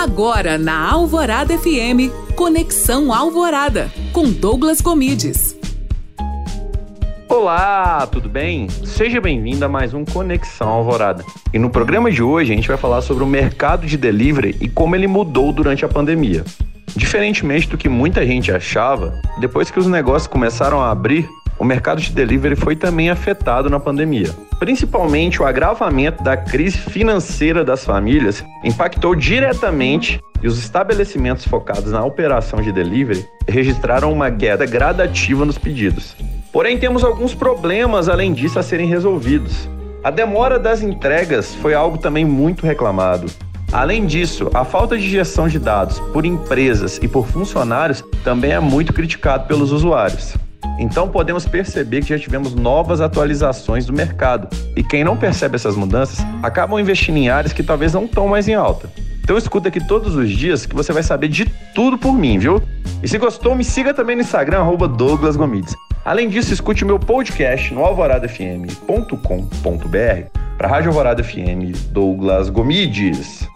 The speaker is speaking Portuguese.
Agora na Alvorada FM, Conexão Alvorada, com Douglas Comides. Olá, tudo bem? Seja bem-vindo a mais um Conexão Alvorada. E no programa de hoje a gente vai falar sobre o mercado de delivery e como ele mudou durante a pandemia. Diferentemente do que muita gente achava, depois que os negócios começaram a abrir, o mercado de delivery foi também afetado na pandemia. Principalmente o agravamento da crise financeira das famílias impactou diretamente e os estabelecimentos focados na operação de delivery registraram uma queda gradativa nos pedidos. Porém, temos alguns problemas além disso a serem resolvidos. A demora das entregas foi algo também muito reclamado. Além disso, a falta de gestão de dados por empresas e por funcionários também é muito criticado pelos usuários. Então podemos perceber que já tivemos novas atualizações do mercado e quem não percebe essas mudanças acabam investindo em áreas que talvez não estão mais em alta. Então escuta aqui todos os dias que você vai saber de tudo por mim, viu? E se gostou, me siga também no Instagram, arroba Douglas Gomides. Além disso, escute meu podcast no alvoradafm.com.br para Rádio Alvorada FM Douglas Gomides.